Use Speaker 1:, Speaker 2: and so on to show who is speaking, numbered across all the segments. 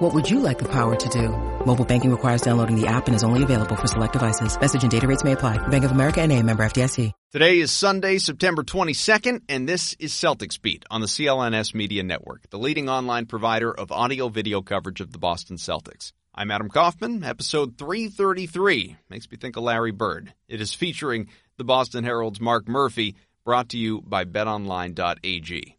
Speaker 1: What would you like the power to do? Mobile banking requires downloading the app and is only available for select devices. Message and data rates may apply. Bank of America and a member FDIC.
Speaker 2: Today is Sunday, September 22nd, and this is Celtics Beat on the CLNS Media Network, the leading online provider of audio video coverage of the Boston Celtics. I'm Adam Kaufman, episode 333. Makes me think of Larry Bird. It is featuring the Boston Herald's Mark Murphy, brought to you by betonline.ag.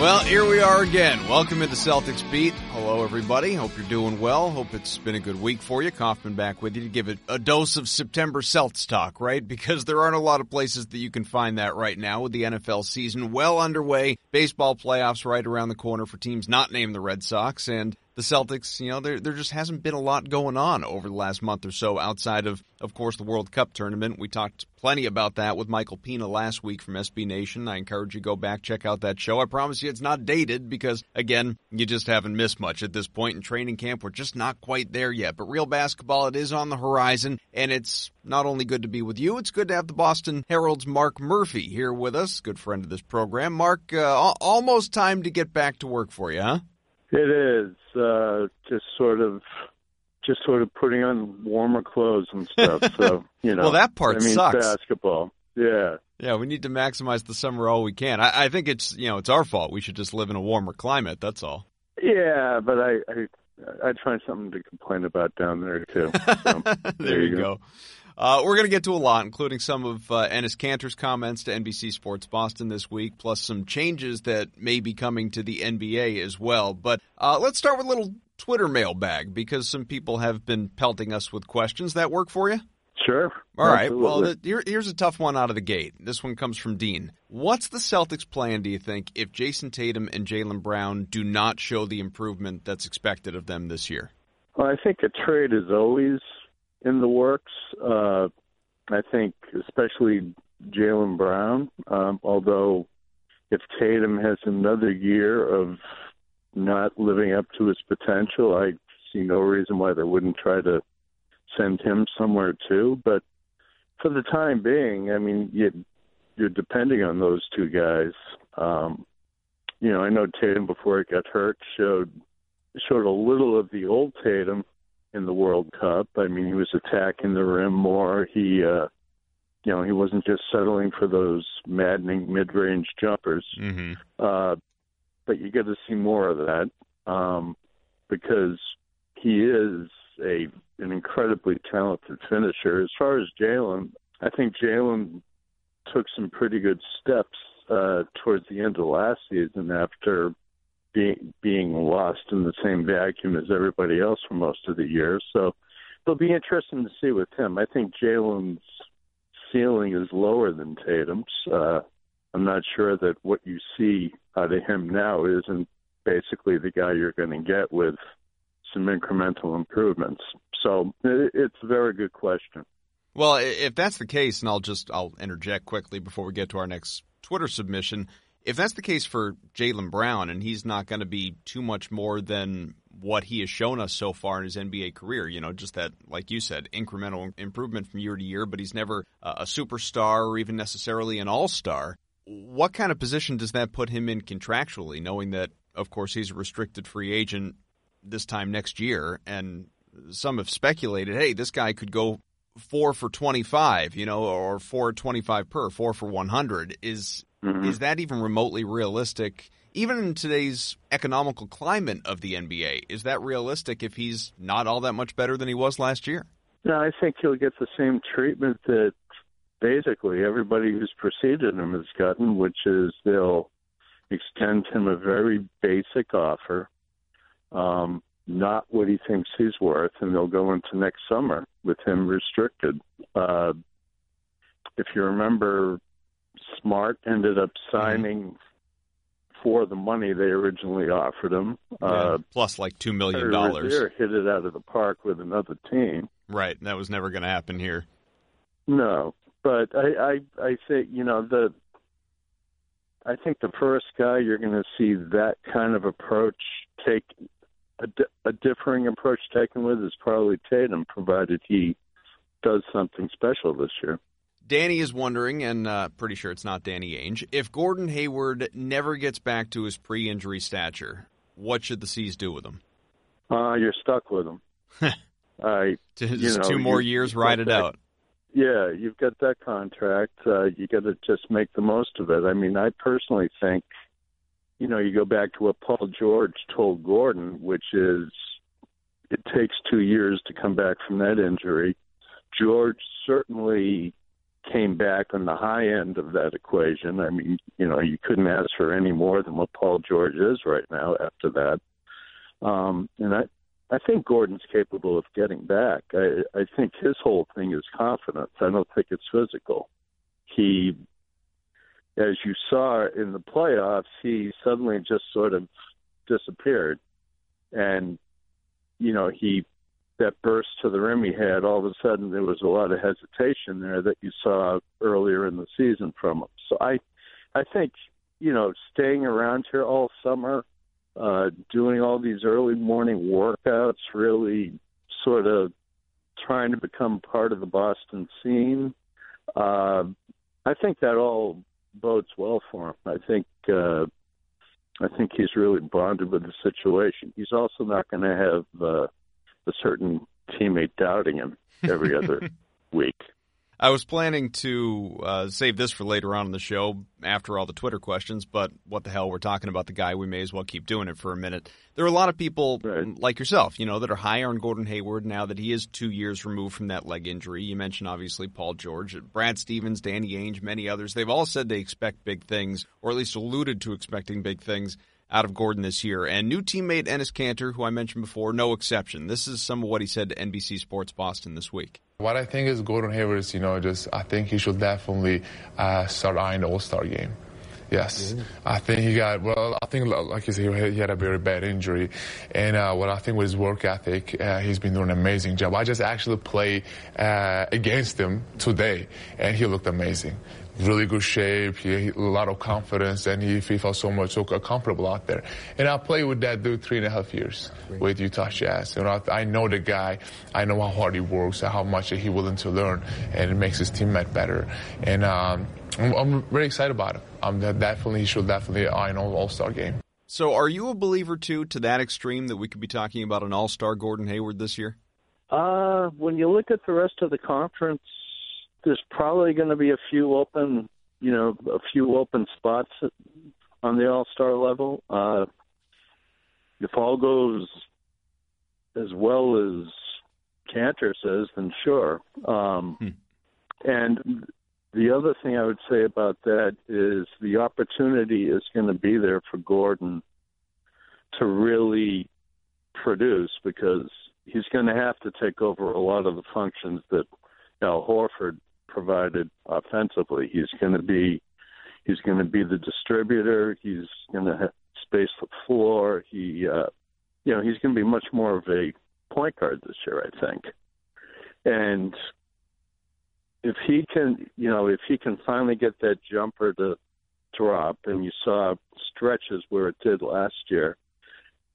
Speaker 2: Well, here we are again. Welcome to the Celtics Beat. Hello, everybody. Hope you're doing well. Hope it's been a good week for you. Kaufman back with you to give it a dose of September Celts talk, right? Because there aren't a lot of places that you can find that right now with the NFL season well underway. Baseball playoffs right around the corner for teams not named the Red Sox. And the Celtics, you know, there there just hasn't been a lot going on over the last month or so outside of, of course, the World Cup tournament. We talked plenty about that with Michael Pina last week from SB Nation. I encourage you to go back check out that show. I promise you it's not dated because again, you just haven't missed much at this point in training camp. We're just not quite there yet. But real basketball, it is on the horizon, and it's not only good to be with you, it's good to have the Boston Herald's Mark Murphy here with us, good friend of this program. Mark, uh, almost time to get back to work for you, huh?
Speaker 3: It is uh, just sort of, just sort of putting on warmer clothes and stuff. So you know,
Speaker 2: well, that part
Speaker 3: I mean,
Speaker 2: sucks.
Speaker 3: Basketball, yeah,
Speaker 2: yeah. We need to maximize the summer all we can. I, I think it's you know it's our fault. We should just live in a warmer climate. That's all.
Speaker 3: Yeah, but I, I I'd find something to complain about down there too. So,
Speaker 2: there, there, you go. go. Uh, we're going to get to a lot, including some of uh, Enes Kanter's comments to NBC Sports Boston this week, plus some changes that may be coming to the NBA as well. But uh, let's start with a little Twitter mailbag because some people have been pelting us with questions. That work for you?
Speaker 3: Sure.
Speaker 2: All right. Well, the, here, here's a tough one out of the gate. This one comes from Dean. What's the Celtics' plan, do you think, if Jayson Tatum and Jaylen Brown do not show the improvement that's expected of them this year?
Speaker 3: Well, I think a trade is always in the works. Uh, I think, especially Jaylen Brown. Um, although, if Tatum has another year of not living up to his potential, I see no reason why they wouldn't try to send him somewhere too. But for the time being, I mean, you, you're depending on those two guys. Um, you know, I know Tatum before he got hurt showed showed a little of the old Tatum in the World Cup. I mean, he was attacking the rim more. He, uh, you know, he wasn't just settling for those maddening mid-range jumpers.
Speaker 2: Mm-hmm.
Speaker 3: Uh, but you get to see more of that um, because he is a an incredibly talented finisher. As far as Jaylen, I think Jaylen took some pretty good steps uh, towards the end of last season after being being lost in the same vacuum as everybody else for most of the year. So it'll be interesting to see with him. I think Jaylen's ceiling is lower than Tatum's. Uh, I'm not sure that what you see out of him now isn't basically the guy you're going to get with some incremental improvements. So it's a very good question.
Speaker 2: Well, if that's the case, and I'll just I'll interject quickly before we get to our next Twitter submission if that's the case for Jaylen Brown and he's not going to be too much more than what he has shown us so far in his NBA career, you know, just that, like you said, incremental improvement from year to year, but he's never uh, a superstar or even necessarily an all star. What kind of position does that put him in contractually, knowing that, of course, he's a restricted free agent this time next year? And some have speculated, hey, this guy could go four for 25, you know, or four 25 per, four for 100. Is Mm-hmm. Is that even remotely realistic? Even in today's economical climate of the NBA, is that realistic if he's not all that much better than he was last year?
Speaker 3: No, I think he'll get the same treatment that basically everybody who's preceded him has gotten, which is they'll extend him a very basic offer, um, not what he thinks he's worth, and they'll go into next summer with him restricted. Uh, if you remember Smart ended up signing for the money they originally offered him.
Speaker 2: Yeah, uh, plus like two million dollars.
Speaker 3: Hit it out of the park with another team.
Speaker 2: Right, that was never going to happen here.
Speaker 3: No, but I, I, I say you know the. I think the first guy you're going to see that kind of approach take a, a differing approach taken with is probably Tatum, provided he does something special this year.
Speaker 2: Danny is wondering, and uh, pretty sure it's not Danny Ainge, if Gordon Hayward never gets back to his pre-injury stature, what should the C's do with him?
Speaker 3: Uh, you're stuck with him.
Speaker 2: I, you know, two more years, ride it
Speaker 3: that,
Speaker 2: out.
Speaker 3: Yeah, you've got that contract. Uh, you got to just make the most of it. I mean, I personally think, you know, you go back to what Paul George told Gordon, which is it takes two years to come back from that injury. George certainly came back on the high end of that equation. I mean, you know, you couldn't ask for any more than what Paul George is right now after that. Um, and I, I think Gordon's capable of getting back. I, I think his whole thing is confidence. I don't think it's physical. He, as you saw in the playoffs, he suddenly just sort of disappeared. And, you know, he that burst to the rim he had, all of a sudden there was a lot of hesitation there that you saw earlier in the season from him. So I, I think you know staying around here all summer, uh, doing all these early morning workouts, really sort of trying to become part of the Boston scene. Uh, I think that all bodes well for him. I think. Uh, I think he's really bonded with the situation. He's also not going to have uh, a certain teammate doubting him every other week.
Speaker 2: I was planning to uh, save this for later on in the show after all the Twitter questions, but what the hell? We're talking about the guy. We may as well keep doing it for a minute. There are a lot of people right. like yourself, you know, that are high on Gordon Hayward now that he is two years removed from that leg injury. You mentioned obviously Paul George, Brad Stevens, Danny Ainge, many others. They've all said they expect big things, or at least alluded to expecting big things out of Gordon this year. And new teammate Enes Kanter, who I mentioned before, no exception. This is some of what he said to NBC Sports Boston this week.
Speaker 4: What I think is Gordon Hayward is, you know, just I think he should definitely uh, start eyeing the All Star game. Yes, mm-hmm. I think he got well. I think, like you said, he had a very bad injury, and uh, what I think with his work ethic, uh, he's been doing an amazing job. I just actually played uh, against him today, and he looked amazing really good shape, he, a lot of confidence, and he, he felt so much so comfortable out there. And I played with that dude three and a half years Great. with Utah Jazz. You know, I, I know the guy, I know how hard he works, how much he's willing to learn, and it makes his teammate better. And um, I'm, I'm, very excited about it. I'm definitely, he should definitely eye an All-Star game.
Speaker 2: So, are you a believer too, to that extreme, that we could be talking about an All-Star Gordon Hayward this year?
Speaker 3: Uh, when you look at the rest of the conference, there's probably going to be a few open, you know, a few open spots on the All Star level. Uh, if all goes as well as Kanter says, then sure. Um, hmm. And the other thing I would say about that is the opportunity is going to be there for Gordon to really produce because he's going to have to take over a lot of the functions that Al Horford provided offensively. He's going to be he's going to be the distributor. He's going to have space the floor. He uh, you know he's going to be much more of a point guard this year, I think. And if he can, you know, if he can finally get that jumper to drop, and you saw stretches where it did last year,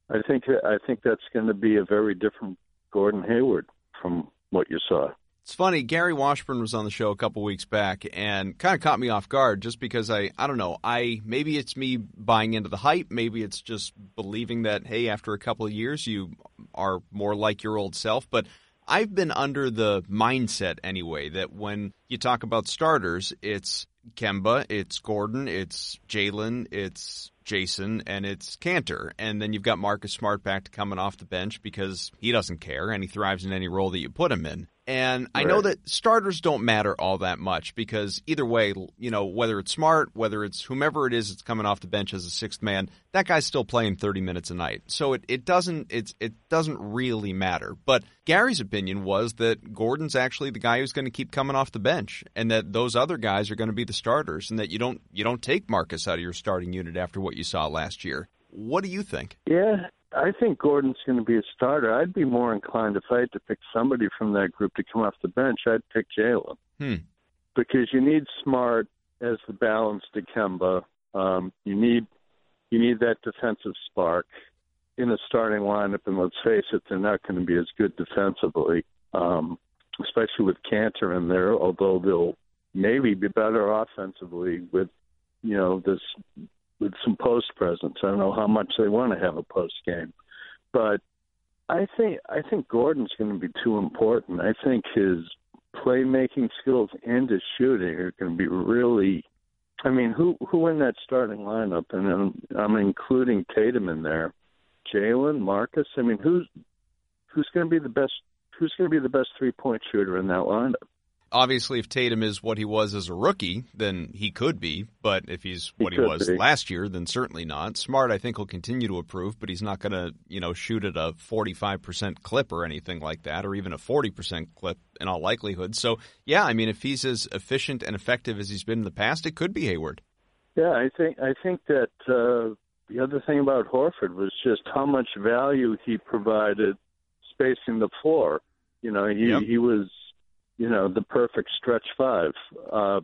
Speaker 3: I think I think that's going to be a very different Gordon Hayward from what you saw.
Speaker 2: It's funny, Gary Washburn was on the show a couple weeks back and kind of caught me off guard just because I I don't know, I maybe it's me buying into the hype, maybe it's just believing that hey, after a couple of years you are more like your old self, but I've been under the mindset anyway that when you talk about starters, it's Kemba, it's Gordon, it's Jaylen, it's Jason, and it's Kanter. And then you've got Marcus Smart back to coming off the bench because he doesn't care and he thrives in any role that you put him in. And I know that starters don't matter all that much because either way, you know, whether it's smart, whether it's whomever it is that's coming off the bench as a sixth man, that guy's still playing 30 minutes a night. So it, it doesn't it's it doesn't really matter. But Gary's opinion was that Gordon's actually the guy who's going to keep coming off the bench and that those other guys are going to be the starters and that you don't you don't take Marcus out of your starting unit after what you saw last year. What do you think?
Speaker 3: Yeah, I think Gordon's going to be a starter. I'd be more inclined if I had to pick somebody from that group to come off the bench. I'd pick Jaylen
Speaker 2: hmm.
Speaker 3: because you need Smart as the balance to Kemba. Um, you need you need that defensive spark in a starting lineup, and let's face it, they're not going to be as good defensively, um, especially with Kanter in there. Although they'll maybe be better offensively with you know this with some post presence. I don't know how much they want to have a post game, but I think I think Gordon's going to be too important. I think his playmaking skills and his shooting are going to be really. I mean, who who in that starting lineup? And I'm, I'm including Tatum in there, Jaylen, Marcus. I mean, who's who's going to be the best? Who's going to be the best three point shooter in that lineup?
Speaker 2: Obviously, if Tatum is what he was as a rookie, then he could be. But if he's what
Speaker 3: he,
Speaker 2: he was
Speaker 3: be.
Speaker 2: last year, then certainly not. Smart, I think, will continue to improve, but he's not going to, you know, shoot at a 45% clip or anything like that, or even a 40% clip in all likelihood. So, yeah, I mean, if he's as efficient and effective as he's been in the past, it could be Hayward.
Speaker 3: Yeah, I think I think that uh, the other thing about Horford was just how much value he provided spacing the floor. You know, he
Speaker 2: Yep.
Speaker 3: he was you know, the perfect stretch five. Uh,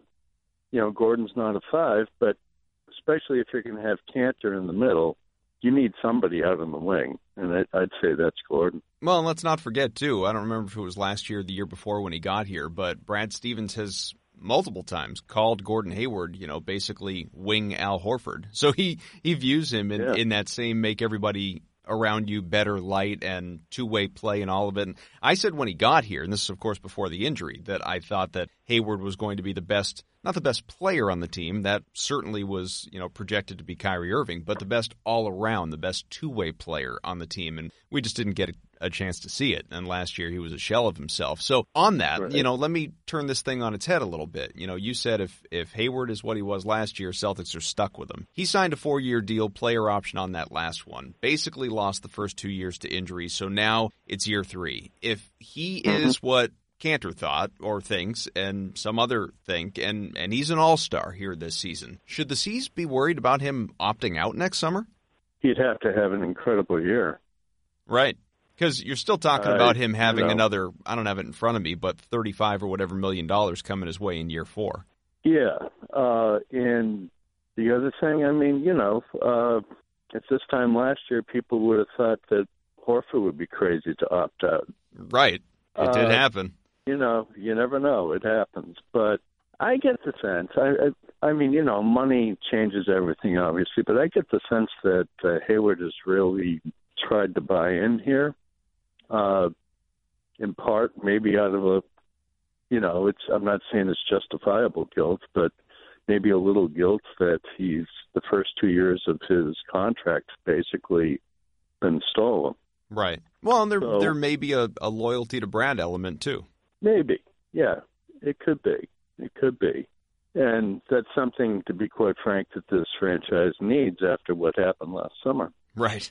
Speaker 3: you know, Gordon's not a five, but especially if you're going to have Kanter in the middle, you need somebody out on the wing, and I, I'd say that's Gordon.
Speaker 2: Well, and let's not forget too. I don't remember if it was last year or the year before when he got here, but Brad Stevens has multiple times called Gordon Hayward, you know, basically wing Al Horford. So he he views him in,
Speaker 3: Yeah.
Speaker 2: in that same make everybody around you better light and two way play and all of it. And I said when he got here, and this is of course before the injury, that I thought that Hayward was going to be the best, not the best player on the team. That certainly was, you know, projected to be Kyrie Irving, but the best all around, the best two way player on the team. And we just didn't get a, chance to see it. And last year he was a shell of himself. So on that,
Speaker 3: Right.
Speaker 2: you know, let me turn this thing on its head a little bit. You know, you said if if Hayward is what he was last year, Celtics are stuck with him. He signed a four year deal, player option on that last one. Basically lost the first two years to injury, so now it's year three. If he mm-hmm. is what Kanter thought or thinks, and some other think, and and he's an all star here this season, should the C's be worried about him opting out next summer?
Speaker 3: He'd have to have an incredible year.
Speaker 2: Right. Because you're still talking
Speaker 3: Uh,
Speaker 2: about him
Speaker 3: you
Speaker 2: having
Speaker 3: know.
Speaker 2: another, I don't have it in front of me, but 35 or whatever million dollars coming his way in year four.
Speaker 3: Yeah, uh, and the other thing, I mean, you know, uh, at this time last year, people would have thought that Horford would be crazy to opt out.
Speaker 2: Right. It did
Speaker 3: Uh,
Speaker 2: happen.
Speaker 3: you know, you never know. It happens, but I get the sense. I, I, I mean, you know, money changes everything, obviously, but I get the sense that uh, Hayward has really tried to buy in here, uh, in part, maybe out of a, you know, it's. I'm not saying it's justifiable guilt, but maybe a little guilt that he's the first two years of his contract basically been stolen.
Speaker 2: Right. Well, and there
Speaker 3: So-
Speaker 2: there may be a, a loyalty to brand element too.
Speaker 3: Maybe. Yeah, it could be. It could be. And that's something, to be quite frank, that this franchise needs after what happened last summer.
Speaker 2: Right.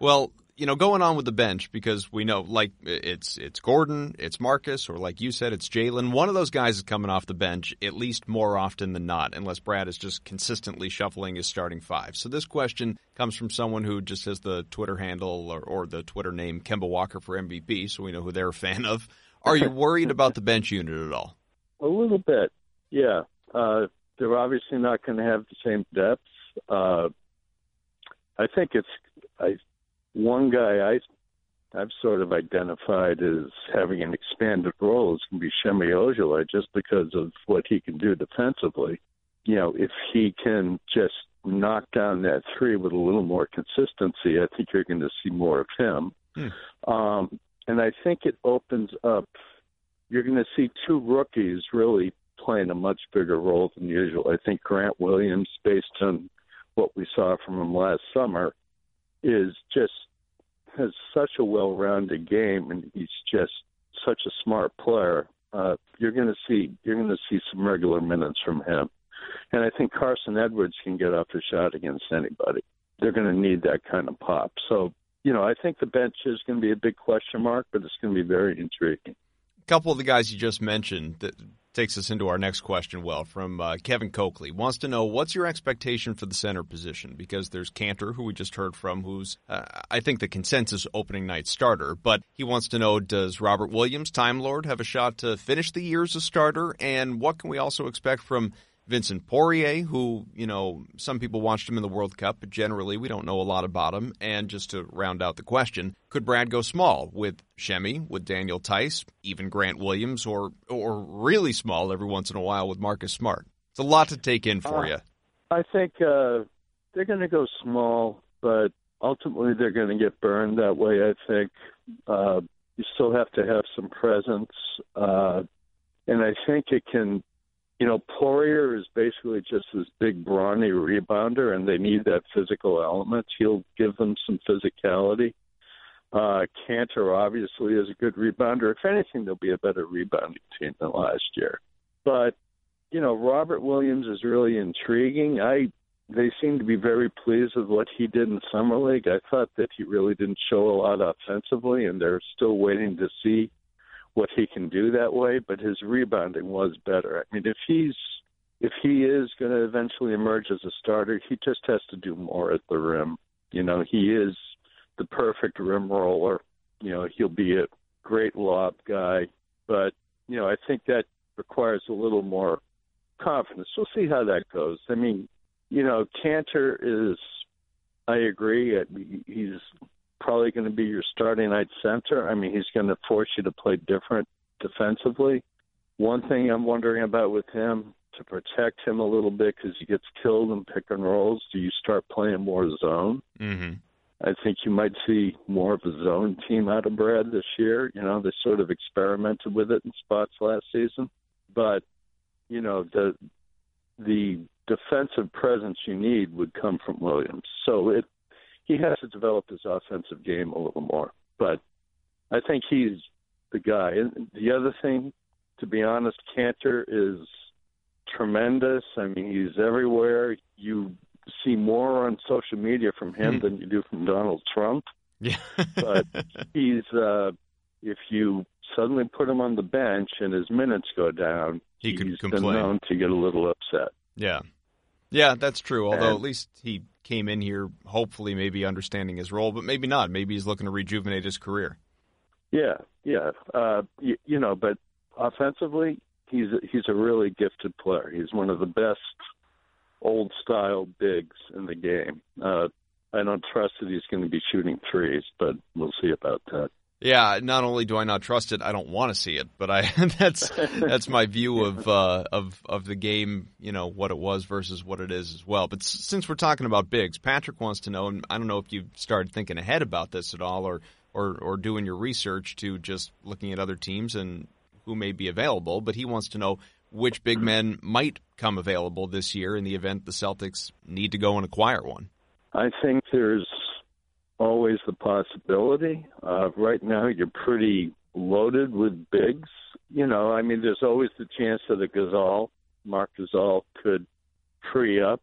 Speaker 2: Well, you know, going on with the bench because we know, like, it's it's Gordon, it's Marcus, or like you said, it's Jaylen. One of those guys is coming off the bench at least more often than not, unless Brad is just consistently shuffling his starting five. So this question comes from someone who just has the Twitter handle or, or the Twitter name Kemba Walker for MVP, so we know who they're a fan of. Are you worried about the bench unit at all?
Speaker 3: A little bit, yeah. Uh, they're obviously not going to have the same depth. Uh, I think it's I, one guy I I've sort of identified as having an expanded role is going to be Semi Ojeleye just because of what he can do defensively. You know, if he can just knock down that three with a little more consistency, I think you're going to see more of him. Um, and I think it opens up. You're going to see two rookies really playing a much bigger role than usual. I think Grant Williams, based on what we saw from him last summer, is just has such a well-rounded game, and he's just such a smart player, uh, you're going to see you're going to see some regular minutes from him. And I think Carson Edwards can get off a shot against anybody. They're going to need that kind of pop. So, you know, I think the bench is going to be a big question mark, but it's going to be very intriguing.
Speaker 2: Couple of the guys you just mentioned that takes us into our next question. Well, from uh, Kevin Coakley wants to know what's your expectation for the center position because there's Kanter, who we just heard from, who's uh, I think the consensus opening night starter, but he wants to know does Robert Williams, Time Lord, have a shot to finish the year as a starter, and what can we also expect from Vincent Poirier, who, you know, some people watched him in the World Cup, but generally we don't know a lot about him. And just to round out the question, could Brad go small with Semi, with Daniel Theis, even Grant Williams, or or really small every once in a while with Marcus Smart? It's a lot to take in for uh, you.
Speaker 3: I think uh, they're going to go small, but ultimately they're going to get burned that way. I think uh, you still have to have some presence, uh, and I think it can you know, Poirier is basically just this big, brawny rebounder, and they need that physical element. He'll give them some physicality. Uh, Kanter obviously is a good rebounder. If anything, they'll be a better rebounding team than last year. But you know, Robert Williams is really intriguing. I they seem to be very pleased with what he did in summer league. I thought that he really didn't show a lot offensively, and they're still waiting to see what he can do that way, but his rebounding was better. I mean, if he's if he is going to eventually emerge as a starter, he just has to do more at the rim. You know, he is the perfect rim roller. You know, he'll be a great lob guy, but you know, I think that requires a little more confidence. We'll see how that goes. I mean, you know, Kanter is. I agree. He's probably going to be your starting night center. I mean, he's going to force you to play different defensively. One thing I'm wondering about with him to protect him a little bit because he gets killed in pick and rolls. Do you start playing more zone?
Speaker 2: Mm-hmm.
Speaker 3: I think you might see more of a zone team out of Brad this year. You know, they sort of experimented with it in spots last season, but you know the the defensive presence you need would come from Williams. So it he has to develop his offensive game a little more. But I think he's the guy. And the other thing, to be honest, Kanter is tremendous. I mean, he's everywhere. You see more on social media from him hmm. than you do from Donald Trump.
Speaker 2: Yeah.
Speaker 3: but he's uh if you suddenly put him on the bench and his minutes go down,
Speaker 2: he
Speaker 3: could
Speaker 2: complain.
Speaker 3: known to get a little upset.
Speaker 2: Yeah. Yeah, that's true. Although and, at least he came in here, hopefully, maybe understanding his role, but maybe not. Maybe he's looking to rejuvenate his career.
Speaker 3: Yeah, yeah. Uh, you, you know, but offensively, he's a, he's a really gifted player. He's one of the best old style bigs in the game. Uh, I don't trust that he's going to be shooting threes, but we'll see about that.
Speaker 2: Yeah, not only do I not trust it, I don't want to see it. But I that's that's my view of uh, of of the game. You know what it was versus what it is as well. But since we're talking about bigs, Patrick wants to know, and I don't know if you've started thinking ahead about this at all, or or or doing your research to just looking at other teams and who may be available. But he wants to know which big men might come available this year in the event the Celtics need to go and acquire one.
Speaker 3: I think there's always the possibility. Uh, right now, you're pretty loaded with bigs. You know, I mean, there's always the chance that a Gasol, Marc Gasol, could free up,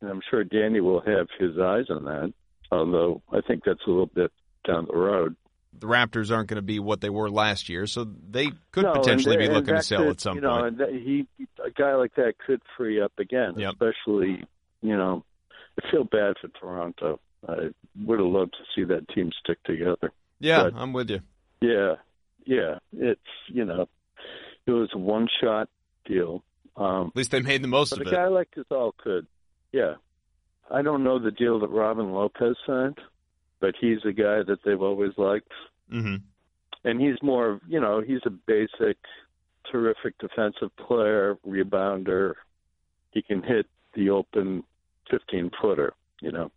Speaker 3: and I'm sure Danny will have his eyes on that. Although I think that's a little bit down the road.
Speaker 2: The Raptors aren't going to be what they were last year, so they could
Speaker 3: no,
Speaker 2: potentially
Speaker 3: and,
Speaker 2: be looking to sell
Speaker 3: could,
Speaker 2: at some
Speaker 3: you know,
Speaker 2: point.
Speaker 3: He, a guy like that could free up again,
Speaker 2: yep.
Speaker 3: especially you know. I feel bad for Toronto. I would have loved to see that team stick together.
Speaker 2: Yeah,
Speaker 3: but,
Speaker 2: I'm with you.
Speaker 3: Yeah, yeah. It's you know, it was a one shot deal. Um,
Speaker 2: At least they made the most
Speaker 3: of
Speaker 2: it.
Speaker 3: a guy like Gasol could. Yeah, I don't know the deal that Robin Lopez signed, but he's a guy that they've always liked.
Speaker 2: Mm-hmm.
Speaker 3: And he's more, you know, he's a basic, terrific defensive player, rebounder. He can hit the open 15 footer, you know.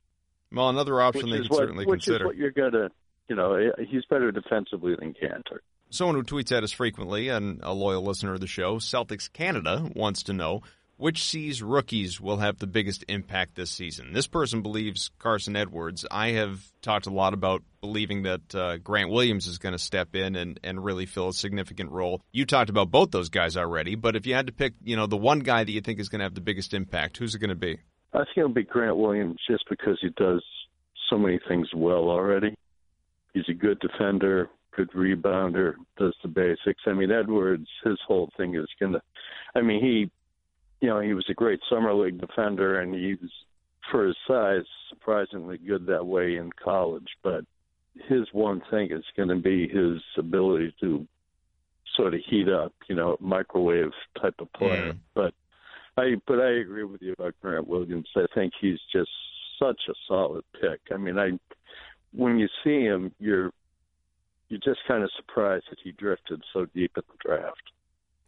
Speaker 2: Well, another option
Speaker 3: which
Speaker 2: they could
Speaker 3: what,
Speaker 2: certainly
Speaker 3: which
Speaker 2: consider.
Speaker 3: Is what you're gonna, you know, he's better defensively than Kanter.
Speaker 2: Someone who tweets at us frequently and a loyal listener of the show, Celtics Canada, wants to know which sees rookies will have the biggest impact this season. This person believes Carson Edwards. I have talked a lot about believing that uh, Grant Williams is going to step in and, and really fill a significant role. You talked about both those guys already, but if you had to pick, you know, the one guy that you think is going to have the biggest impact, who's it going to be?
Speaker 3: I think it'll be Grant Williams just because he does so many things well already. He's a good defender, good rebounder, does the basics. I mean, Edwards, his whole thing is going to. I mean, he, you know, he was a great summer league defender, and he was, for his size, surprisingly good that way in college. But his one thing is going to be his ability to sort of heat up, you know, microwave type of player. Mm. But I, but I agree with you about Grant Williams. I think he's just such a solid pick. I mean, I when you see him, you're you're just kind of surprised that he drifted so deep in the draft.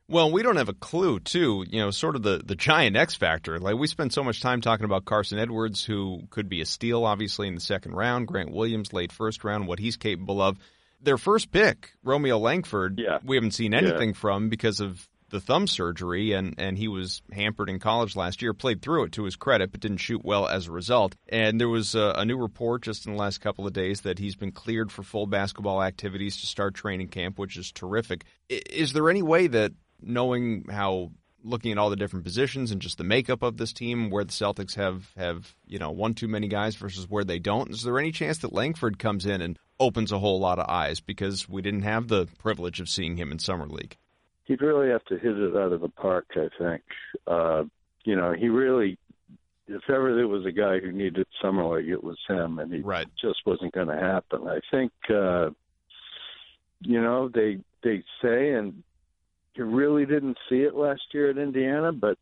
Speaker 2: Well, we don't have a clue, too. You know, sort of the the giant X factor. Like we spend so much time talking about Carson Edwards, who could be a steal, obviously in the second round. Grant Williams, late first round, what he's capable of. Their first pick, Romeo Langford,
Speaker 3: yeah.
Speaker 2: we haven't seen anything yeah. from because of the thumb surgery, and, and he was hampered in college last year. Played through it to his credit, but didn't shoot well as a result. And there was a, a new report just in the last couple of days that he's been cleared for full basketball activities to start training camp, which is terrific. Is there any way that knowing how looking at all the different positions and just the makeup of this team, where the Celtics have have you know one too many guys versus where they don't. Is there any chance that Langford comes in and opens a whole lot of eyes because we didn't have the privilege of seeing him in summer league?
Speaker 3: He'd really have to hit it out of the park. I think. Uh, you know, he really. If ever there was a guy who needed summer league, it was him, and he
Speaker 2: right.
Speaker 3: just wasn't going to happen. I think. uh You know, they they say, and you really didn't see it last year at Indiana, but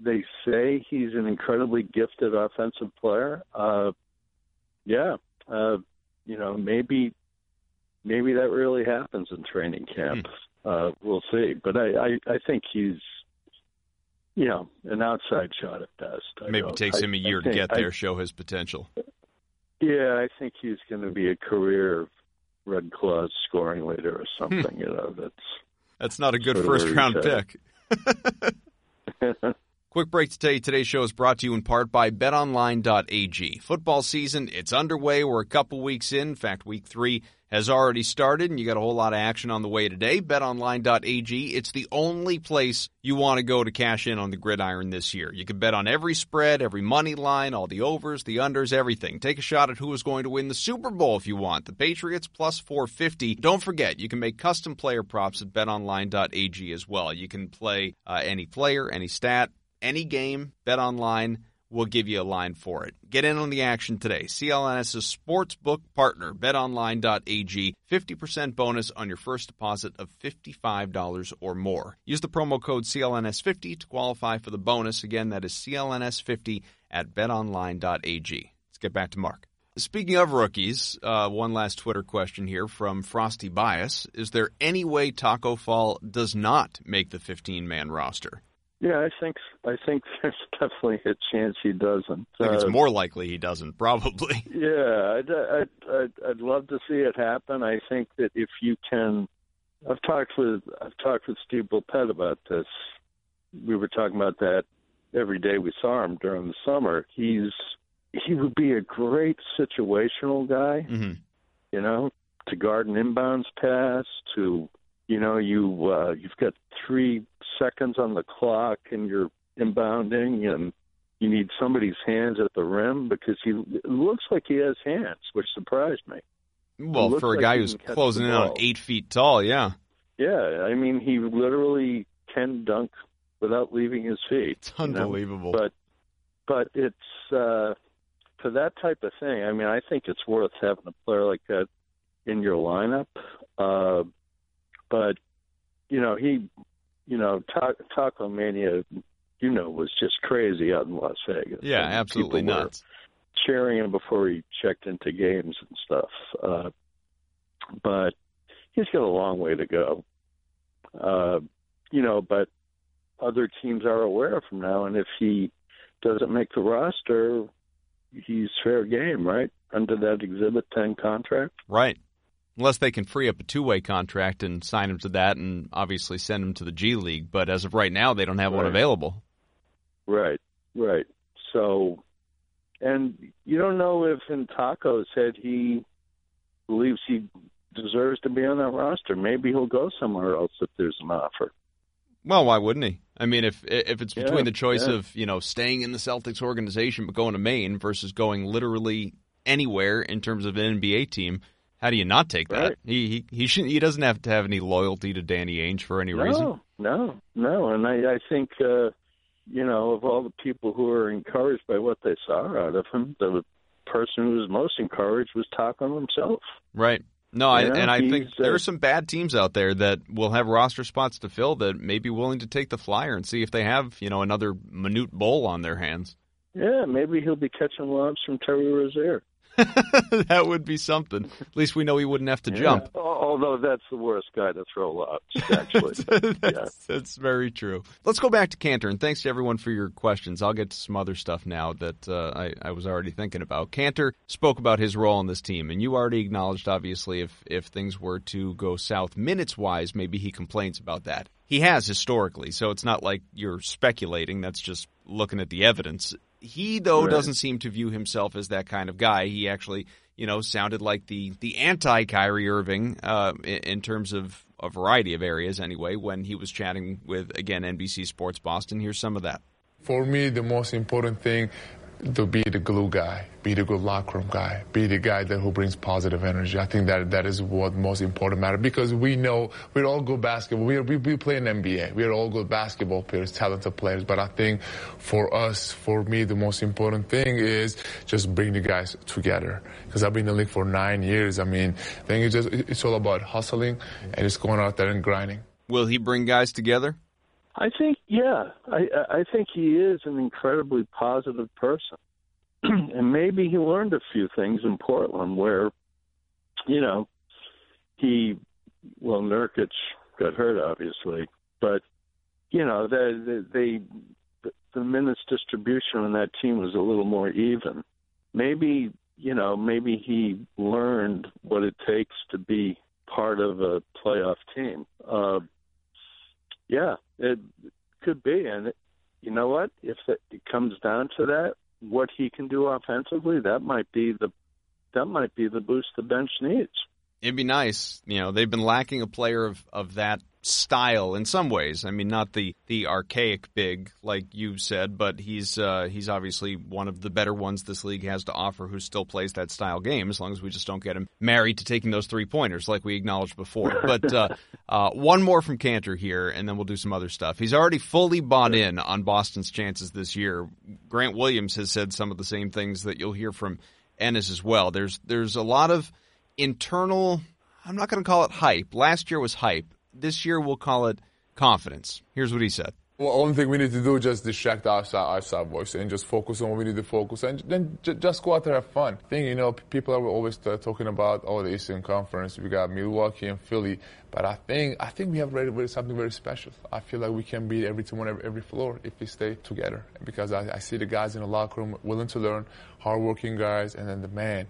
Speaker 3: they say he's an incredibly gifted offensive player. Uh, yeah, uh, you know, maybe maybe that really happens in training camp. Hmm uh, we'll see. But I, I, I think he's, you know, an outside shot at best.
Speaker 2: I Maybe it takes him a year to get there, show his potential.
Speaker 3: Yeah, I think he's going to be a career Red Claws scoring leader or something. you know, that's
Speaker 2: that's not a good first round pick. Quick break to tell you today's show is brought to you in part by betonline.ag. Football season, it's underway. We're a couple weeks in. In fact, week three has already started, and you got a whole lot of action on the way today. BetOnline.ag, it's the only place you want to go to cash in on the gridiron this year. You can bet on every spread, every money line, all the overs, the unders, everything. Take a shot at who is going to win the Super Bowl if you want. The Patriots plus 450. Don't forget, you can make custom player props at BetOnline.ag as well. You can play uh, any player, any stat, any game. BetOnline We'll give you a line for it. Get in on the action today. CLNS's sportsbook partner, betonline.ag. 50% bonus on your first deposit of $55 or more. Use the promo code CLNS50 to qualify for the bonus. Again, that is CLNS50 at betonline.ag. Let's get back to Mark. Speaking of rookies, uh, one last Twitter question here from Frosty Bias. Is there any way Tacko Fall does not make the 15 man roster?
Speaker 3: Yeah, I think I think there's definitely a chance he doesn't.
Speaker 2: I think it's uh, more likely he doesn't, probably.
Speaker 3: Yeah, I'd, I'd, I'd, I'd love to see it happen. I think that if you can, I've talked with I've talked with Steve Bulpett about this. We were talking about that every day we saw him during the summer. He's he would be a great situational guy.
Speaker 2: Mm-hmm.
Speaker 3: You know, to guard an inbounds pass, to you know, you uh, you've got three seconds on the clock, and you're inbounding, and you need somebody's hands at the rim because he looks like he has hands, which surprised me.
Speaker 2: Well, for a
Speaker 3: like
Speaker 2: guy who's closing in on eight feet tall, yeah.
Speaker 3: Yeah, I mean, he literally can dunk without leaving his feet.
Speaker 2: It's unbelievable.
Speaker 3: You know? But but it's uh, for that type of thing. I mean, I think it's worth having a player like that in your lineup. Uh, but you know, he, you know, Tacko Mania, you know, was just crazy out in Las Vegas.
Speaker 2: Yeah, and absolutely nuts.
Speaker 3: Cheering him before he checked into games and stuff. Uh, but he's got a long way to go. Uh, you know, but other teams are aware of him now, and if he doesn't make the roster, he's fair game, right? Under that Exhibit 10 contract.
Speaker 2: Right unless they can free up a two-way contract and sign him to that, and obviously send him to the G League. But as of right now, they don't have right. one available.
Speaker 3: Right, right. So, and you don't know if in Tacko said he believes he deserves to be on that roster. Maybe he'll go somewhere else if there's an offer.
Speaker 2: Well, why wouldn't he? I mean, if if it's between
Speaker 3: Yeah,
Speaker 2: the choice
Speaker 3: yeah.
Speaker 2: of you know staying in the Celtics organization but going to Maine versus going literally anywhere in terms of an NBA team, how do you not take that?
Speaker 3: Right.
Speaker 2: He he he shouldn't. He doesn't have to have any loyalty to Danny Ainge for any reason.
Speaker 3: No, no, no. And I, I think, uh, you know, of all the people who are encouraged by what they saw out of him, the person who was most encouraged was Tacko himself.
Speaker 2: Right. No, I,
Speaker 3: Yeah,
Speaker 2: and I think
Speaker 3: he's,
Speaker 2: there
Speaker 3: uh,
Speaker 2: are some bad teams out there that will have roster spots to fill that may be willing to take the flyer and see if they have, you know, another Manute Bol on their hands.
Speaker 3: Yeah, maybe he'll be catching lobs from Terry Rozier.
Speaker 2: that would be something. At least we know he wouldn't have to jump.
Speaker 3: Yeah. Al- Although that's the worst guy to throw lobs, actually.
Speaker 2: that's, that's very true. Let's go back to Kanter, and thanks to everyone for your questions. I'll get to some other stuff now that uh, I, I was already thinking about. Kanter spoke about his role in this team, and you already acknowledged, obviously, if, if things were to go south minutes wise, maybe he complains about that. He has historically, so it's not like you're speculating. That's just looking at the evidence. He, though,
Speaker 3: Right.
Speaker 2: doesn't seem to view himself as that kind of guy. He actually, you know, sounded like the the anti Kyrie Irving uh, in, in terms of a variety of areas. Anyway, when he was chatting with again NBC Sports Boston, here's some of that.
Speaker 4: For me, the most important thing to be the glue guy, be the good locker room guy, be the guy that who brings positive energy. I think that that is what most important matter because we know we're all good basketball. We, are, we we play in NBA. We are all good basketball players, talented players. But I think for us, for me, the most important thing is just bring the guys together. Because I've been in the league for nine years. I mean, I think it's just it's all about hustling and just going out there and grinding.
Speaker 2: Will he bring guys together?
Speaker 3: I think, yeah, I, I think he is an incredibly positive person, and maybe he learned a few things in Portland where, you know, he, well, Nurkic got hurt obviously, but you know, the, the, they, the minutes distribution on that team was a little more even. Maybe, you know, maybe he learned what it takes to be part of a playoff team. Uh, yeah, it could be, and you know what? If it comes down to that, what he can do offensively, that might be the that might be the boost the bench needs.
Speaker 2: It'd be nice. You know, they've been lacking a player of, of that style in some ways. I mean, not the, the archaic big like you said, but he's uh, he's obviously one of the better ones this league has to offer who still plays that style game. As long as we just don't get him married to taking those three pointers, like we acknowledged before. But uh, uh, one more from Kanter here, and then we'll do some other stuff. He's already fully bought in on Boston's chances this year. Grant Williams has said some of the same things that you'll hear from Enes as well. There's there's a lot of internal. I'm not going to call it hype. Last year was hype. This year we'll call it confidence. Here's what he said.
Speaker 4: Well, only thing we need to do is just distract our side, our side voice and just focus on what we need to focus and then j- just go out there and have fun. I think, you know, people are always talking about, oh, the Eastern Conference, we got Milwaukee and Philly, but I think, I think we have really something very special. I feel like we can beat every team on every, every floor if we stay together because I, I see the guys in the locker room willing to learn, hardworking guys, and then the man.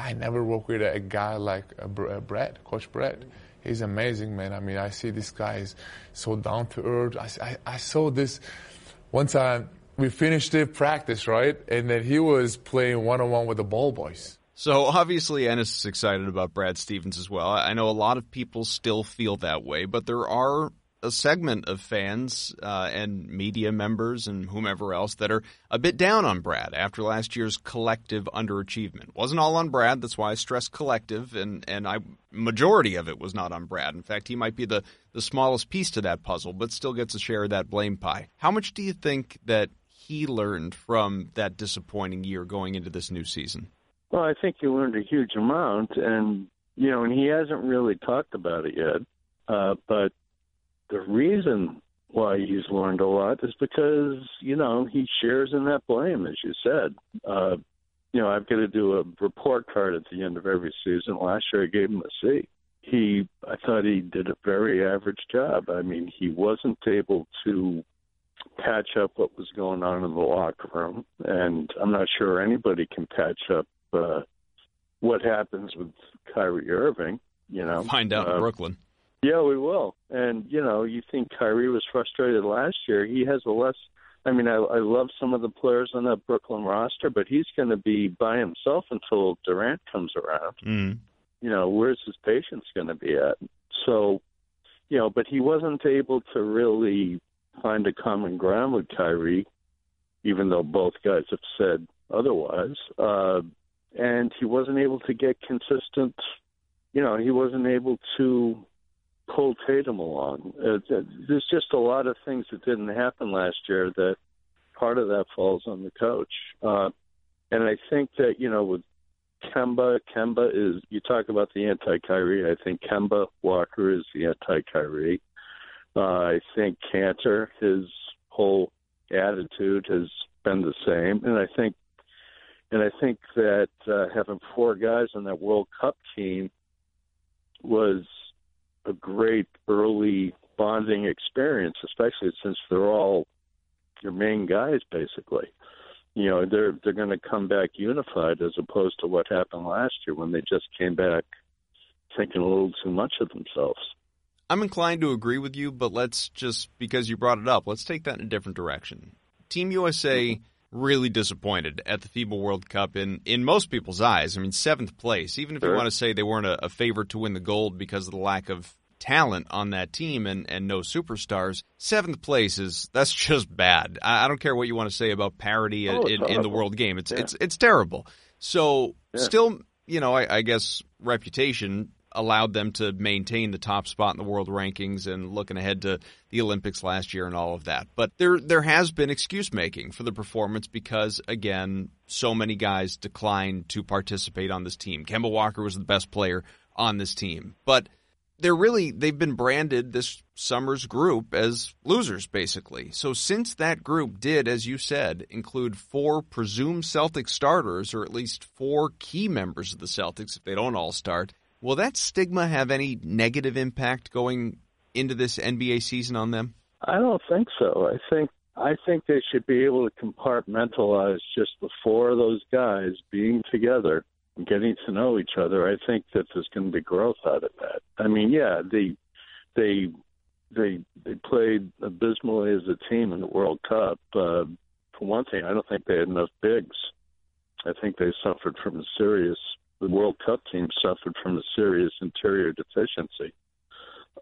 Speaker 4: I never worked with a, a guy like uh, Br- uh, Brett, Coach Brett. He's amazing, man. I mean, I see this guy is so down to earth. I, I, I saw this one time. We finished the practice, right? And then he was playing one on one with the ball boys.
Speaker 2: So obviously Enes is excited about Brad Stevens as well. I know a lot of people still feel that way, but there are a segment of fans uh, and media members and whomever else that are a bit down on Brad after last year's collective underachievement. Wasn't all on Brad. That's why I stress collective, and and I majority of it was not on Brad. In fact, he might be the the smallest piece to that puzzle, but still gets a share of that blame pie. How much do you think that he learned from that disappointing year going into this new season?
Speaker 3: Well, I think he learned a huge amount, and you know, and he hasn't really talked about it yet. Uh, but the reason why he's learned a lot is because you know he shares in that blame, as you said. Uh, you know, I've got to do a report card at the end of every season. Last year, I gave him a C. He, I thought he did a very average job. I mean, he wasn't able to patch up what was going on in the locker room, and I'm not sure anybody can patch up uh, what happens with Kyrie Irving. You know,
Speaker 2: Find out in
Speaker 3: Uh,
Speaker 2: Brooklyn.
Speaker 3: Yeah, we will. And you know, you think Kyrie was frustrated last year? He has a less I mean, I, I love some of the players on that Brooklyn roster, but he's going to be by himself until Durant comes around.
Speaker 2: Mm.
Speaker 3: You know, where's his patience going to be at? So, you know, but he wasn't able to really find a common ground with Kyrie, even though both guys have said otherwise. Uh, and he wasn't able to get consistent. You know, he wasn't able to pull Tatum along. Uh, there's just a lot of things that didn't happen last year that part of that falls on the coach. Uh, and I think that, you know, with Kemba, Kemba is, you talk about the anti Kyrie. I think Kemba Walker is the anti Kyrie. Uh, I think Kanter, his whole attitude has been the same. And I think, and I think that uh, having four guys on that World Cup team was a great early bonding experience, especially since they're all your main guys basically. You know, they're they're going to come back unified as opposed to what happened last year when they just came back thinking a little too much of themselves.
Speaker 2: I'm inclined to agree with you, but let's just because you brought it up, let's take that in a different direction. Team USA mm-hmm. Really disappointed at the FIBA World Cup in in most people's eyes. I mean, seventh place. Even if sure. you want to say they weren't a, a favorite to win the gold because of the lack of talent on that team and, and no superstars. Seventh place is that's just bad. I, I don't care what you want to say about parity
Speaker 3: oh,
Speaker 2: in, in, the world game. It's yeah. it's it's terrible. So yeah. still, you know, I, I guess reputation allowed them to maintain the top spot in the world rankings and looking ahead to the Olympics last year and all of that. But there there has been excuse making for the performance because again, so many guys declined to participate on this team. Kemba Walker was the best player on this team. But they're really they've been branded this summer's group as losers basically. So since that group did as you said include four presumed Celtic starters or at least four key members of the Celtics if they don't all start, will that stigma have any negative impact going into this NBA season on them?
Speaker 3: I don't think so. I think I think they should be able to compartmentalize just the four of those guys being together getting to know each other, I think that there's going to be growth out of that. I mean, yeah, they they they they played abysmally as a team in the World Cup. Uh, for one thing, I don't think they had enough bigs. I think they suffered from a serious. The World Cup team suffered from a serious interior deficiency.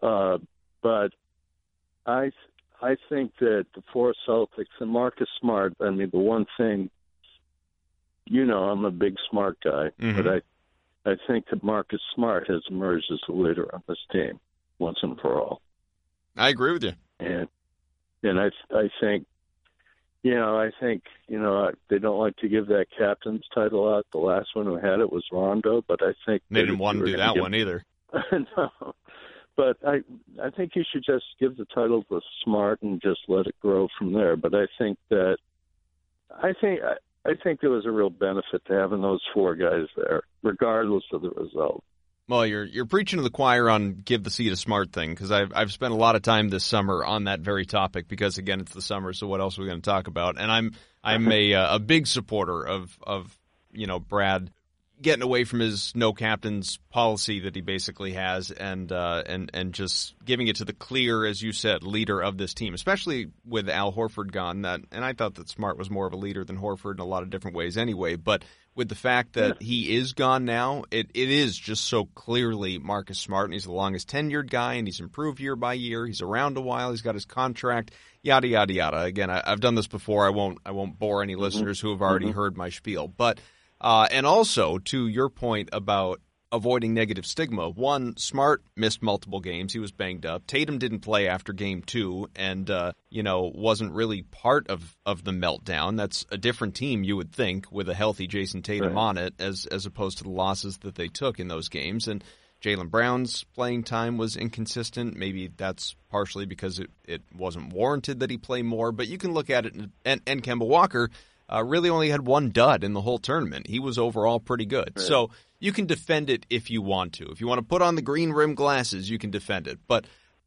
Speaker 3: Uh, but I I think that the four Celtics and Marcus Smart. I mean, the one thing you know I'm a big smart guy, mm-hmm. but I I think that Marcus Smart has emerged as the leader on this team once and for all.
Speaker 2: I agree with you.
Speaker 3: And and I I think you know I think you know they don't like to give that captain's title out. The last one who had it was Rondo, but I think
Speaker 2: they didn't want to do that give, one either.
Speaker 3: no. But I I think you should just give the title to Smart and just let it grow from there. But I think that I think I think there was a real benefit to having those four guys there, regardless of the result.
Speaker 2: Well, you're you're preaching to the choir on give the seat a smart thing because I've I've spent a lot of time this summer on that very topic because again it's the summer so what else are we going to talk about and I'm I'm a uh, a big supporter of of you know Brad getting away from his no captains policy that he basically has and uh, and and just giving it to the clear, as you said, leader of this team, especially with Al Horford gone. That and I thought that Smart was more of a leader than Horford in a lot of different ways, anyway. But with the fact that he is gone now, it, it is just so clearly Marcus Smart, and he's the longest tenured guy, and he's improved year by year. He's around a while. He's got his contract. Yada yada yada. Again, I, have done this before. I won't I won't bore any mm-hmm. listeners who have already mm-hmm. heard my spiel, but uh, and also, to your point about avoiding negative stigma, one, Smart missed multiple games. He was banged up. Tatum didn't play after game two and, uh, you know, wasn't really part of, of the meltdown. That's a different team, you would think, with a healthy Jayson Tatum right. on it, as, as opposed to the losses that they took in those games. And Jaylen Brown's playing time was inconsistent. Maybe that's partially because it, it wasn't warranted that he play more, but you can look at it and, and, and Kemba Walker – uh, really only had one dud in the whole tournament. He was overall pretty good. Right. So you can defend it if you want to. If you want to put on the green rim glasses, you can defend it. But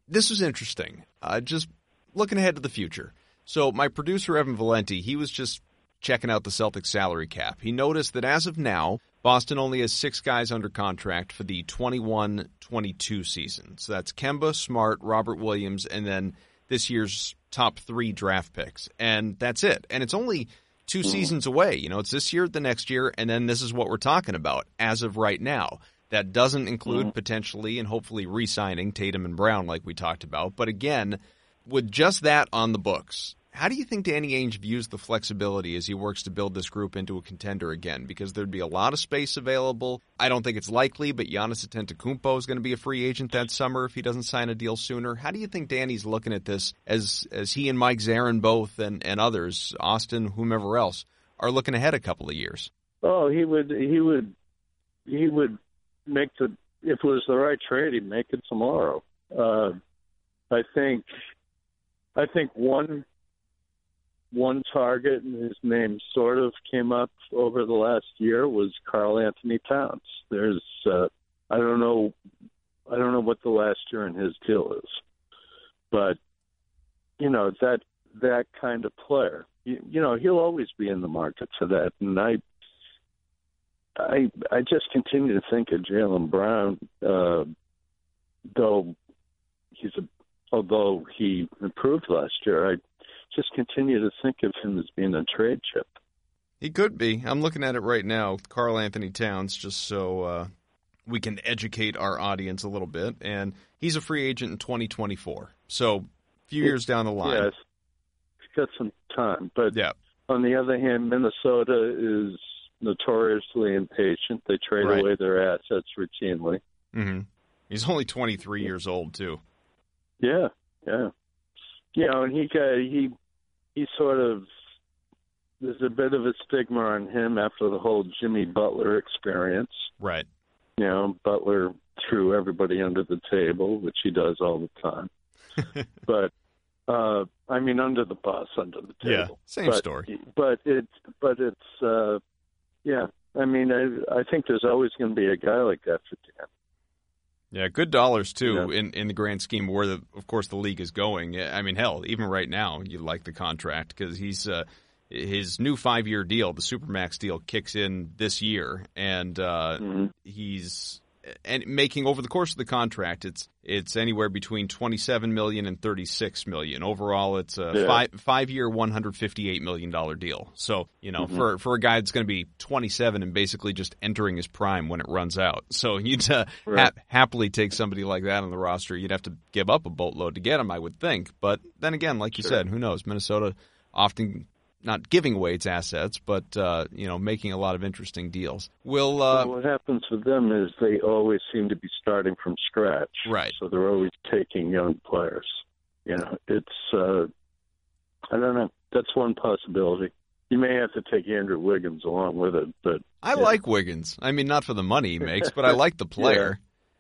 Speaker 2: this was interesting. Uh, just looking ahead to the future. So my producer Evan Valenti, he was just checking out the Celtics salary cap. He noticed that as of now, Boston only has six guys under contract for the 21-22 season. So that's Kemba, Smart, Robert Williams, and then this year's top three draft picks, and that's it. And it's only two
Speaker 3: Mm-hmm.
Speaker 2: seasons away. You know, it's this year, the next year, and then this is what we're talking about as of right now. That doesn't include
Speaker 3: Mm-hmm.
Speaker 2: potentially and hopefully re-signing Tatum and Brown, like we talked about. But again, with just that on the books, how do you think Danny Ainge views the flexibility as he works to build this group into a contender again? Because there'd be a lot of space available. I don't think it's likely, but Giannis Antetokounmpo is going to be a free agent that summer if he doesn't sign a deal sooner. How do you think Danny's looking at this as as he and Mike Zarren both and, and others, Austin, whomever else, are looking ahead a couple of years?
Speaker 3: Oh, he would. He would. He would make the. If it was the right trade, he'd make it tomorrow. Uh, I think. I think one. One target, and his name sort of came up over the last year, was Karl-Anthony Towns. There's. Uh, I don't know. I don't know what the last year in his deal is, but you know that that kind of player. You, you know he'll always be in the market for that, and I I I just continue to think of Jaylen Brown, uh, though he's a although he improved last year. I just continue to think of him as being a trade chip.
Speaker 2: He could be. I'm looking at it right now, Karl-Anthony Towns, just so uh, we can educate our audience a little bit. And he's a free agent in 2024, so a few years down the line.
Speaker 3: Yes, he's got some time, but
Speaker 2: Yeah.
Speaker 3: on the other hand, Minnesota is notoriously impatient. They trade
Speaker 2: Right.
Speaker 3: away their assets routinely.
Speaker 2: hmm He's only 23 years old too.
Speaker 3: Yeah, yeah. You know, and he got he he sort of there's a bit of a stigma on him after the whole Jimmy Butler experience.
Speaker 2: Right.
Speaker 3: You know, Butler threw everybody under the table, which he does all the time. but uh I mean under the bus, under the
Speaker 2: Yeah,
Speaker 3: table.
Speaker 2: same
Speaker 3: but,
Speaker 2: story.
Speaker 3: But it's but it's uh yeah. I mean I I think there's always gonna be a guy like that for Dan.
Speaker 2: Yeah, good dollars too
Speaker 3: Yeah.
Speaker 2: in in the grand scheme of where the of course the league is going. I mean, hell, even right now, you like the contract because he's uh, his new five year deal, the supermax deal, kicks in this year, and uh,
Speaker 3: Mm-hmm.
Speaker 2: he's and making over the course of the contract, it's it's anywhere between twenty seven million and thirty six million. Overall, it's a
Speaker 3: Yeah.
Speaker 2: five five year, one hundred fifty eight million dollar deal. So you know, for for a guy that's going to be twenty seven and basically just entering his prime when it runs out, so you'd uh,
Speaker 3: Right.
Speaker 2: ha- happily take somebody like that on the roster. You'd have to give up a boatload to get him, I would think. But then again, like you said, who knows? Minnesota often not giving away its assets, but uh, you know, making a lot of interesting deals. Will uh,
Speaker 3: Well, what happens with them is they always seem to be starting from scratch.
Speaker 2: Right.
Speaker 3: So they're always taking young players. You know, it's uh I don't know. That's one possibility. You may have to take Andrew Wiggins along with it, but
Speaker 2: I
Speaker 3: Yeah.
Speaker 2: like Wiggins. I mean, not for the money he makes, but I like the player.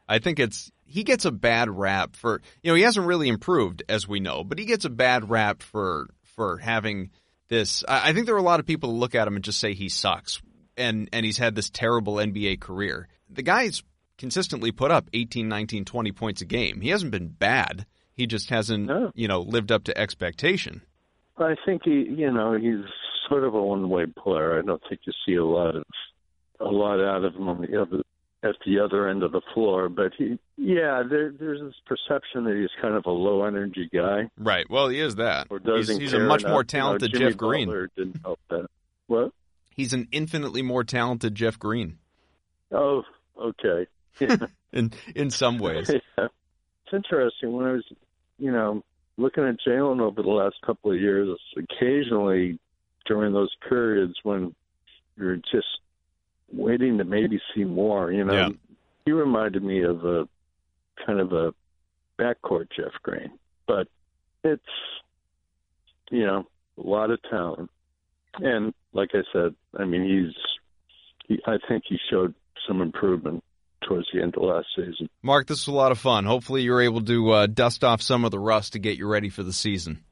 Speaker 2: I think it's he gets a bad rap for you know he hasn't really improved as we know, but he gets a bad rap for for having this. I, I think there are a lot of people who look at him and just say he sucks, and and he's had this terrible NBA career. The guy's consistently put up 18, 19, 20 points a game. He hasn't been bad. He just hasn't
Speaker 3: No.
Speaker 2: you know lived up to expectation.
Speaker 3: I think he you know, he's sort of a one way player. I don't think you see a lot of a lot out of him on the other at the other end of the floor. But he yeah, there there's this perception that he's kind of a low energy guy.
Speaker 2: Right. Well, he is that.
Speaker 3: or
Speaker 2: He's,
Speaker 3: doesn't
Speaker 2: he's a much
Speaker 3: enough.
Speaker 2: more
Speaker 3: You know,
Speaker 2: talented Jeff Green.
Speaker 3: Didn't help that. What?
Speaker 2: He's an infinitely more talented Jeff Green
Speaker 3: Oh, okay. Yeah.
Speaker 2: in in some ways.
Speaker 3: yeah. It's interesting when I was, you know, looking at Jaylen over the last couple of years. Occasionally, during those periods when you're just waiting to maybe see more, you know,
Speaker 2: Yeah.
Speaker 3: he reminded me of a kind of a backcourt Jeff Green, but it's, you know, a lot of talent, and like I said, I mean, he's, he, I think he showed some improvement towards the end of last season.
Speaker 2: Mark, this was a lot of fun. Hopefully, you're able to uh, dust off some of the rust to get you ready for the season.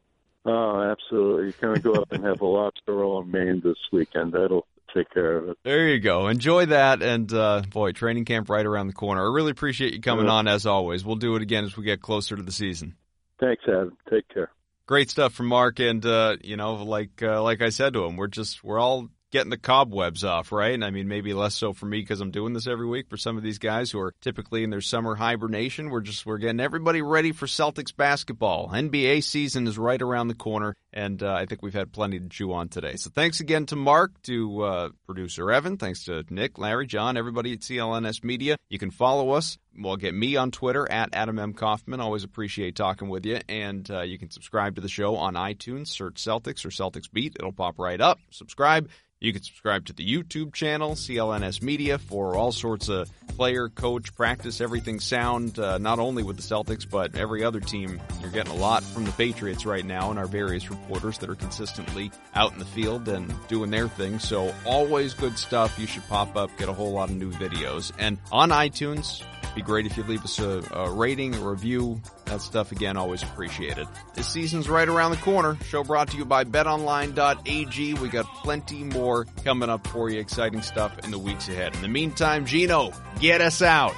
Speaker 3: Oh, absolutely. You're going to go up and have a lobster roll in Maine this weekend. That'll take care of it.
Speaker 2: There you go. Enjoy that, and uh, boy, training camp right around the corner. I really appreciate you coming
Speaker 3: Yeah.
Speaker 2: on as always. We'll do it again as we get closer to the season.
Speaker 3: Thanks, Adam. Take care.
Speaker 2: Great stuff from Mark, and uh, you know, like uh, like I said to him, we're just we're all getting the cobwebs off, right? And I mean, maybe less so for me because I'm doing this every week. For some of these guys who are typically in their summer hibernation, we're just we're getting everybody ready for Celtics basketball. NBA season is right around the corner, and uh, I think we've had plenty to chew on today. So thanks again to Mark, to uh, producer Evan, thanks to Nick, Larry, John, everybody at CLNS Media. You can follow us. Well, get me on Twitter at Adam M. Kaufman. Always appreciate talking with you. And uh, you can subscribe to the show on iTunes. Search Celtics or Celtics Beat. It'll pop right up. Subscribe. You can subscribe to the YouTube channel, CLNS Media, for all sorts of player, coach, practice, everything sound, uh, not only with the Celtics, but every other team. You're getting a lot from the Patriots right now and our various reporters that are consistently out in the field and doing their thing. So always good stuff. You should pop up, get a whole lot of new videos. And on iTunes, be great if you leave us a, a rating, a review. That stuff, again, always appreciated. This season's right around the corner. Show brought to you by betonline.ag. We got plenty more coming up for you. Exciting stuff in the weeks ahead. In the meantime, Gino, get us out.